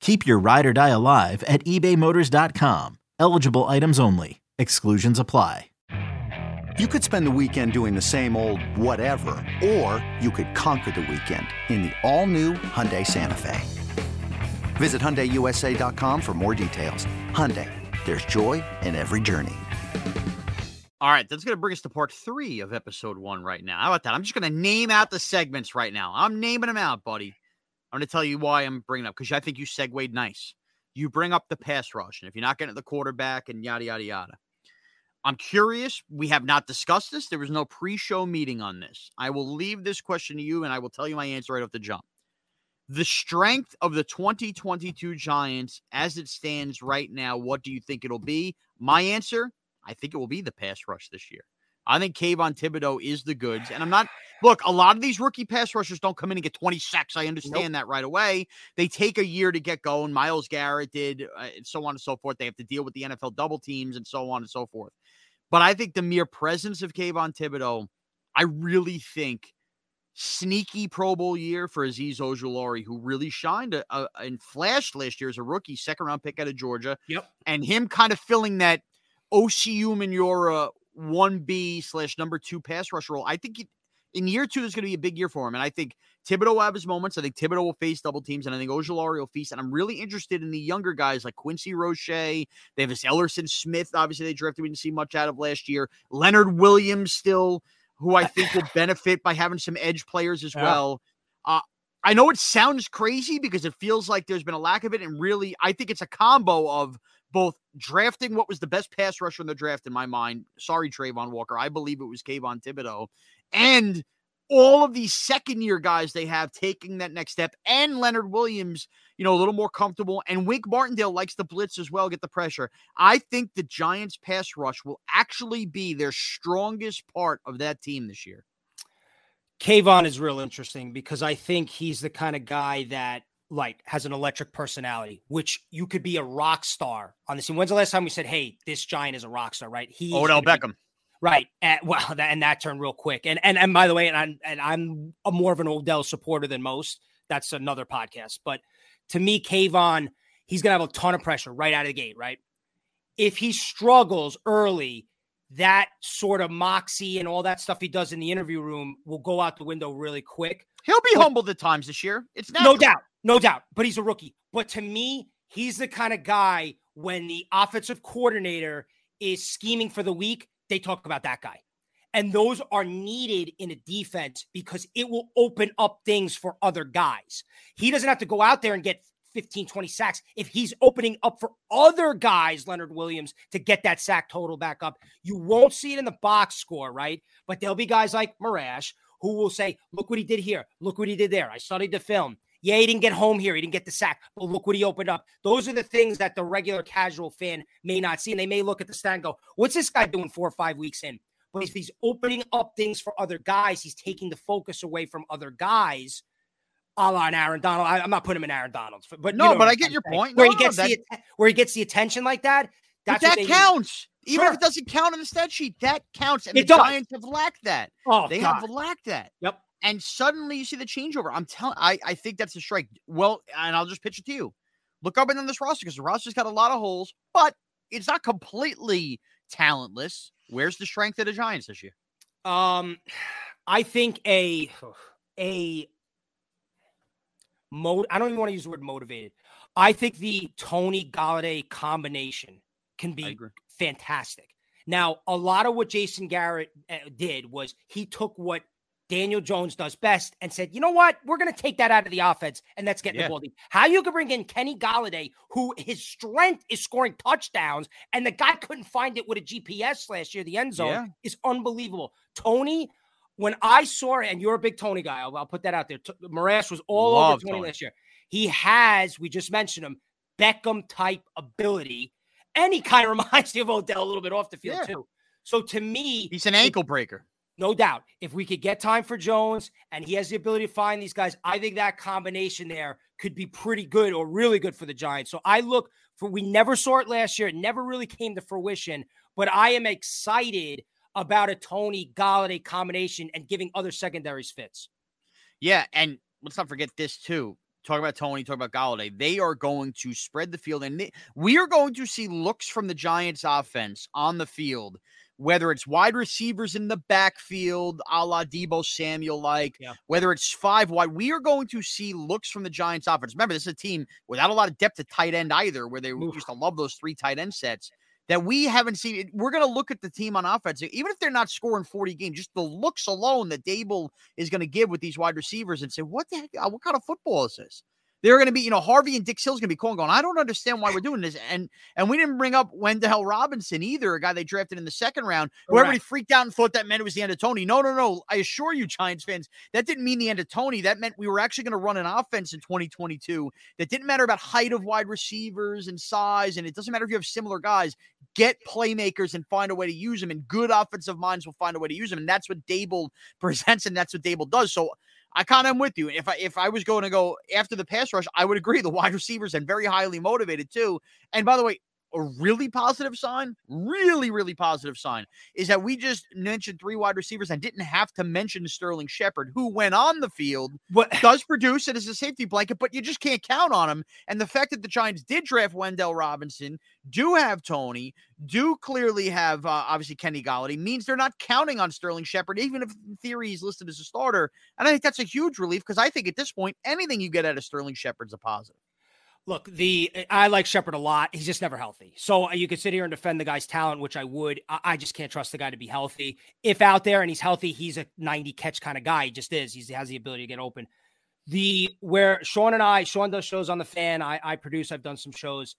Keep your ride or die alive at ebaymotors.com. Eligible items only. Exclusions apply. You could spend the weekend doing the same old whatever, or you could conquer the weekend in the all-new Hyundai Santa Fe. Visit HyundaiUSA.com for more details. Hyundai, there's joy in every journey. All right, that's going to bring us to part three of episode one right now. How about that? I'm just going to name out the segments right now. I'm naming them out, buddy. I'm going to tell you why I'm bringing up because I think you segued nice. You bring up the pass rush, and if you're not getting the quarterback and yada yada yada, I'm curious. We have not discussed this. There was no pre-show meeting on this. I will leave this question to you, and I will tell you my answer right off the jump. The strength of the 2022 Giants as it stands right now, what do you think it'll be? My answer, I think it will be the pass rush this year. I think Kayvon Thibodeaux is the goods. And I'm not, look, a lot of these rookie pass rushers don't come in and get 20 sacks. I understand nope. that right away. They take a year to get going. Myles Garrett did, uh, and so on and so forth. They have to deal with the NFL double teams and so on and so forth. But I think the mere presence of Kayvon Thibodeaux, I really think sneaky Pro Bowl year for Azeez Ojulari, who really shined a, a, and flashed last year as a rookie, second round pick out of Georgia. Yep. And him kind of filling that Osi Umenyiora 1B slash number two pass rush role. I think in year two is going to be a big year for him. And I think Thibodeaux will have his moments. I think Thibodeaux will face double teams, and I think Ojulari will feast. And I'm really interested in the younger guys like Quincy Roche. They have this Elerson Smith. Obviously, they drafted. We didn't see much out of last year. Leonard Williams still, who I think will benefit by having some edge players as yeah. well. Uh, I know it sounds crazy because it feels like there's been a lack of it. And really, I think it's a combo of both drafting what was the best pass rusher in the draft in my mind. Sorry, Travon Walker. I believe it was Kayvon Thibodeaux. And all of these second year guys they have taking that next step, and Leonard Williams, you know, a little more comfortable. And Wink Martindale likes the blitz as well, get the pressure. I think the Giants' pass rush will actually be their strongest part of that team this year. Kayvon is real interesting because I think he's the kind of guy that like has an electric personality, which you could be a rock star on the scene. When's the last time we said, "Hey, this giant is a rock star"? Right? He Odell Beckham. Be, right. And, well, that, and that turned real quick. And and and by the way, and I'm and I'm a more of an Odell supporter than most. That's another podcast. But to me, Kayvon, he's gonna have a ton of pressure right out of the gate. Right? If he struggles early, that sort of moxie and all that stuff he does in the interview room will go out the window really quick. He'll be but, humbled at times this year. It's natural. no doubt. No doubt, but he's a rookie. But to me, he's the kind of guy when the offensive coordinator is scheming for the week, they talk about that guy. And those are needed in a defense because it will open up things for other guys. He doesn't have to go out there and get 15, 20 sacks. If he's opening up for other guys, Leonard Williams, to get that sack total back up, you won't see it in the box score, right? But there'll be guys like Morash who will say, Look what he did here. Look what he did there. I studied the film. Yeah, he didn't get home here. He didn't get the sack. But look what he opened up. Those are the things that the regular casual fan may not see. And they may look at the stat and go, what's this guy doing four or five weeks in? But if he's opening up things for other guys, he's taking the focus away from other guys. A la Aaron Donald. I, am not putting him in Aaron Donald's, but no, but I get your point. Where no, he gets no, the where he gets the attention like that. That's that counts. Even sure. if it doesn't count on the stat sheet, that counts. And it the does. Giants have lacked that. Oh, they God. have lacked that. Yep and suddenly you see the changeover. I'm telling, I, I think that's a strike. Well, and I'll just pitch it to you. Look up and down this roster because the roster's got a lot of holes, but it's not completely talentless. Where's the strength of the Giants this year? Um, I think a a mode. I don't even want to use the word motivated. I think the Toney Golladay combination can be fantastic. Now, a lot of what Jason Garrett uh, did was he took what Daniel Jones does best and said, you know what? We're going to take that out of the offense and that's getting yeah. the ball deep. How you can bring in Kenny Golladay, who his strength is scoring touchdowns, and the guy couldn't find it with a GPS last year, the end zone, yeah. is unbelievable. Toney, when I saw it, and you're a big Toney guy, I'll, I'll put that out there. T- Morash was all Love over Toney, Toney last year. He has, we just mentioned him, Beckham type ability. And he kind of reminds me of Odell a little bit off the field, yeah. too. So to me, he's an ankle breaker. No doubt. If we could get time for Jones and he has the ability to find these guys, I think that combination there could be pretty good or really good for the Giants. So I look for, we never saw it last year. It never really came to fruition, but I am excited about a Toney Golladay combination and giving other secondaries fits. Yeah. And let's not forget this too. Talk about Toney, talk about Golladay. They are going to spread the field, and they, we are going to see looks from the Giants offense on the field whether it's wide receivers in the backfield, a la Deebo Samuel like, yeah. whether it's five wide, we are going to see looks from the Giants offense. Remember, this is a team without a lot of depth at tight end either, where they Oof. used to love those three tight end sets that we haven't seen. We're going to look at the team on offense, even if they're not scoring 40 games, just the looks alone that Daboll is going to give with these wide receivers and say, what the heck, uh, what kind of football is this? They're going to be, you know, Harvey and Dick Hill's going to be calling, going, I don't understand why we're doing this. And and we didn't bring up Wan'Dale Robinson either, a guy they drafted in the second round, who right. everybody freaked out and thought that meant it was the end of Toney. No, no, no. I assure you, Giants fans, that didn't mean the end of Toney. That meant we were actually going to run an offense in 2022 that didn't matter about height of wide receivers and size. And it doesn't matter if you have similar guys. Get playmakers and find a way to use them. And good offensive minds will find a way to use them. And that's what Daboll presents, and that's what Daboll does. So I kind of am with you. If I if I was going to go after the pass rush, I would agree. The wide receivers and very highly motivated too. And by the way, a really positive sign, really, really positive sign, is that we just mentioned three wide receivers and didn't have to mention Sterling Shepard, who went on the field, what does produce it as a safety blanket, but you just can't count on him. And the fact that the Giants did draft Wan'Dale Robinson, do have Toney, do clearly have uh, obviously Kenny Golladay, means they're not counting on Sterling Shepard, even if in theory he's listed as a starter. And I think that's a huge relief because I think at this point, anything you get out of Sterling Shepard's a positive. Look, the I like Shepard a lot. He's just never healthy. So uh, you could sit here and defend the guy's talent, which I would. I, I, just can't trust the guy to be healthy. If out there and he's healthy, he's a 90 catch kind of guy. He just is. he has the ability to get open. The where Sean and I, Sean does shows on the fan. I, I produce. I've done some shows.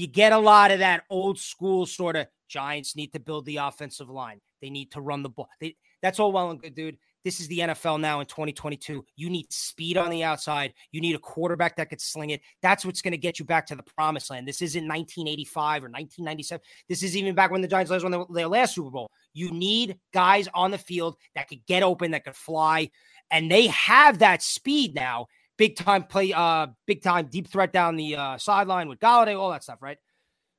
You get a lot of that old school sort of Giants need to build the offensive line. They need to run the ball. They, that's all well and good, dude. This is the NFL now in 2022. You need speed on the outside. You need a quarterback that could sling it. That's what's going to get you back to the promised land. This isn't 1985 or 1997. This is even back when the Giants last won their last Super Bowl. You need guys on the field that could get open, that could fly, and they have that speed now. Big time play, uh, big time deep threat down the uh, sideline with Golladay, all that stuff, right?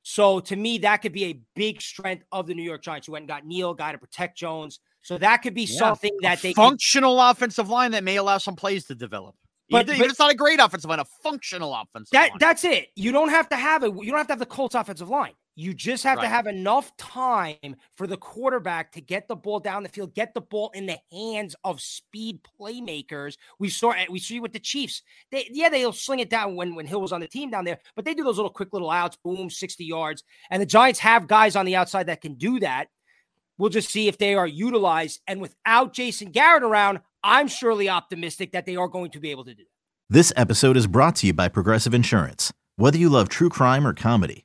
So to me, that could be a big strength of the New York Giants. You went and got Neal, guy to protect Jones. So that could be yeah. something that a they functional offensive line that may allow some plays to develop. But, but, it's not a great offensive line, a functional offensive that, line. That's it. You don't have to have it. You don't have to have the Colts offensive line. You just have right. to have enough time for the quarterback to get the ball down the field, get the ball in the hands of speed playmakers. We saw we see with the Chiefs. They, yeah, they'll sling it down when when Hill was on the team down there, but they do those little quick little outs, boom, 60 yards. And the Giants have guys on the outside that can do that. We'll just see if they are utilized. And without Jason Garrett around, I'm surely optimistic that they are going to be able to do that. This episode is brought to you by Progressive Insurance. Whether you love true crime or comedy,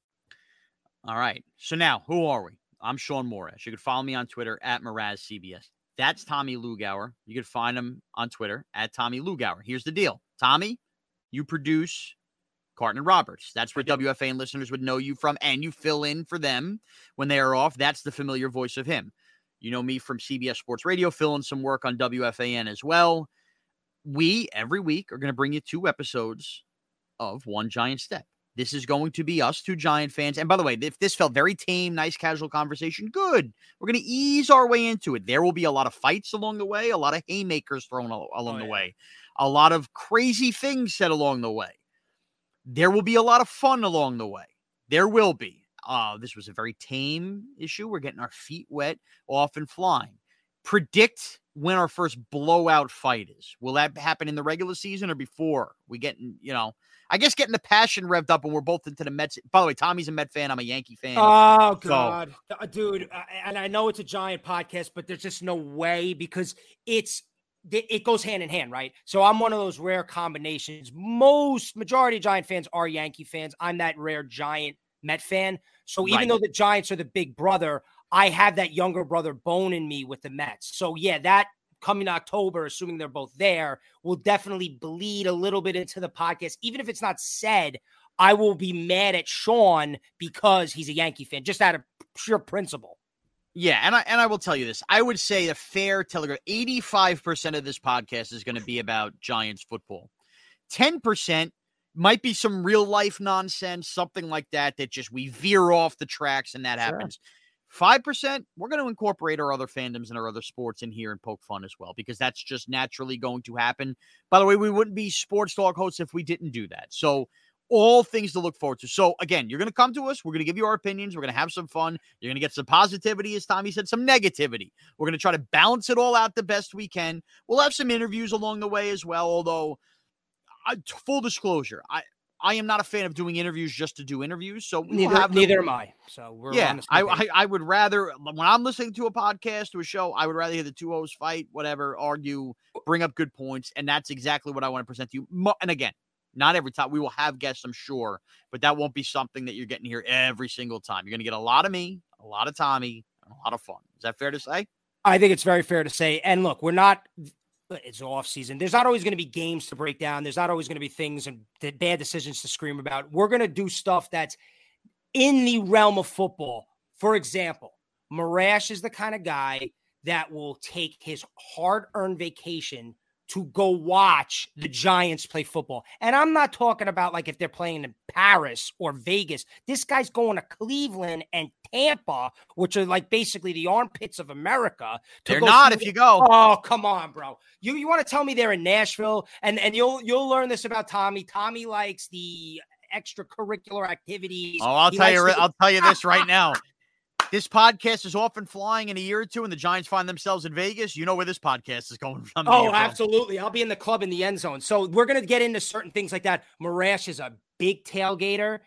All right. So now, who are we? I'm Sean Morash. You can follow me on Twitter at MrazCBS. That's Tommy Lugauer. You can find him on Twitter at Tommy Lugauer. Here's the deal Tommy, you produce Carton and Roberts. That's where WFAN listeners would know you from, and you fill in for them when they are off. That's the familiar voice of him. You know me from CBS Sports Radio, filling some work on WFAN as well. We, every week, are going to bring you two episodes of One Giant Step. This is going to be us two Giant fans. And by the way, if this felt very tame, nice, casual conversation, good. We're going to ease our way into it. There will be a lot of fights along the way, a lot of haymakers thrown along oh, the yeah. way, a lot of crazy things said along the way. There will be a lot of fun along the way. There will be. Uh, this was a very tame issue. We're getting our feet wet, off and flying. Predict when our first blowout fight is. Will that happen in the regular season or before we get, you know, I guess getting the passion revved up when we're both into the Mets. By the way, Tommy's a Met fan. I'm a Yankee fan. Oh God, so. Uh, dude! And I know it's a giant podcast, but there's just no way because it's it goes hand in hand, right? So I'm one of those rare combinations. Most majority of Giant fans are Yankee fans. I'm that rare Giant Met fan. So even right. though the Giants are the big brother, I have that younger brother bone in me with the Mets. So yeah, that coming October, assuming they're both there, will definitely bleed a little bit into the podcast. Even if it's not said, I will be mad at Sean because he's a Yankee fan, just out of pure principle. Yeah, and I and I will tell you this. I would say a fair telegraph. Eighty-five percent of this podcast is going to be about Giants football. Ten percent might be some real life nonsense, something like that. That just we veer off the tracks and that sure. happens. 5%, we're going to incorporate our other fandoms and our other sports in here and poke fun as well, because that's just naturally going to happen. By the way, we wouldn't be sports talk hosts if we didn't do that. So, all things to look forward to. So, again, you're going to come to us. We're going to give you our opinions. We're going to have some fun. You're going to get some positivity, as Tommy said, some negativity. We're going to try to balance it all out the best we can. We'll have some interviews along the way as well, although, uh, full disclosure, I, I am not a fan of doing interviews just to do interviews. So neither, neither am I. So we're yeah. I, I, I would rather when I'm listening to a podcast to a show, I would rather hear the two O's fight, whatever, argue, bring up good points, and that's exactly what I want to present to you. And again, not every time we will have guests, I'm sure, but that won't be something that you're getting here every single time. You're going to get a lot of me, a lot of Tommy, and a lot of fun. Is that fair to say? I think it's very fair to say. And look, we're not Uh, it's off season. There's not always going to be games to break down. There's not always going to be things and bad decisions to scream about. We're going to do stuff that's in the realm of football. For example, Morash is the kind of guy that will take his hard-earned vacation to go watch the Giants play football. And I'm not talking about like if they're playing in Paris or Vegas. This guy's going to Cleveland and Tampa, which are like basically the armpits of America. They're not if you go. Oh, come on, bro. You you want to tell me they're in Nashville and and you'll you'll learn this about Tommy. Tommy likes the extracurricular activities. Oh, I'll he tell you I'll tell you this right now. This podcast is often flying in a year or two and the Giants find themselves in Vegas, you know where this podcast is going from. Oh, absolutely. I'll be in the club in the end zone. So we're going to get into certain things like that. Morash is a big tailgater.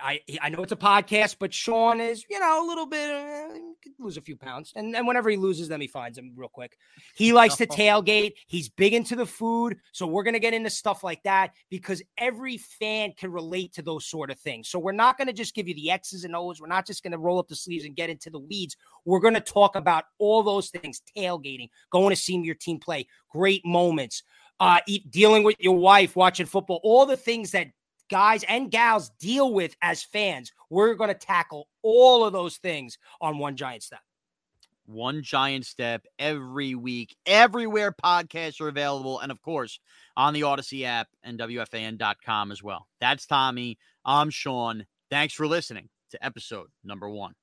I I know it's a podcast, but Sean is, you know, a little bit uh, lose a few pounds. And and whenever he loses them, he finds them real quick. He likes to tailgate. He's big into the food. So we're gonna get into stuff like that because every fan can relate to those sort of things. So we're not gonna just give you the X's and O's. We're not just gonna roll up the sleeves and get into the weeds. We're gonna talk about all those things: tailgating, going to see your team play, great moments, uh, dealing with your wife, watching football, all the things that guys and gals deal with as fans. We're going to tackle all of those things on One Giant Step. One Giant Step every week, everywhere podcasts are available, and of course on the Audacy app and WFAN.com as well. That's Tommy. I'm Sean. Thanks for listening to episode number one.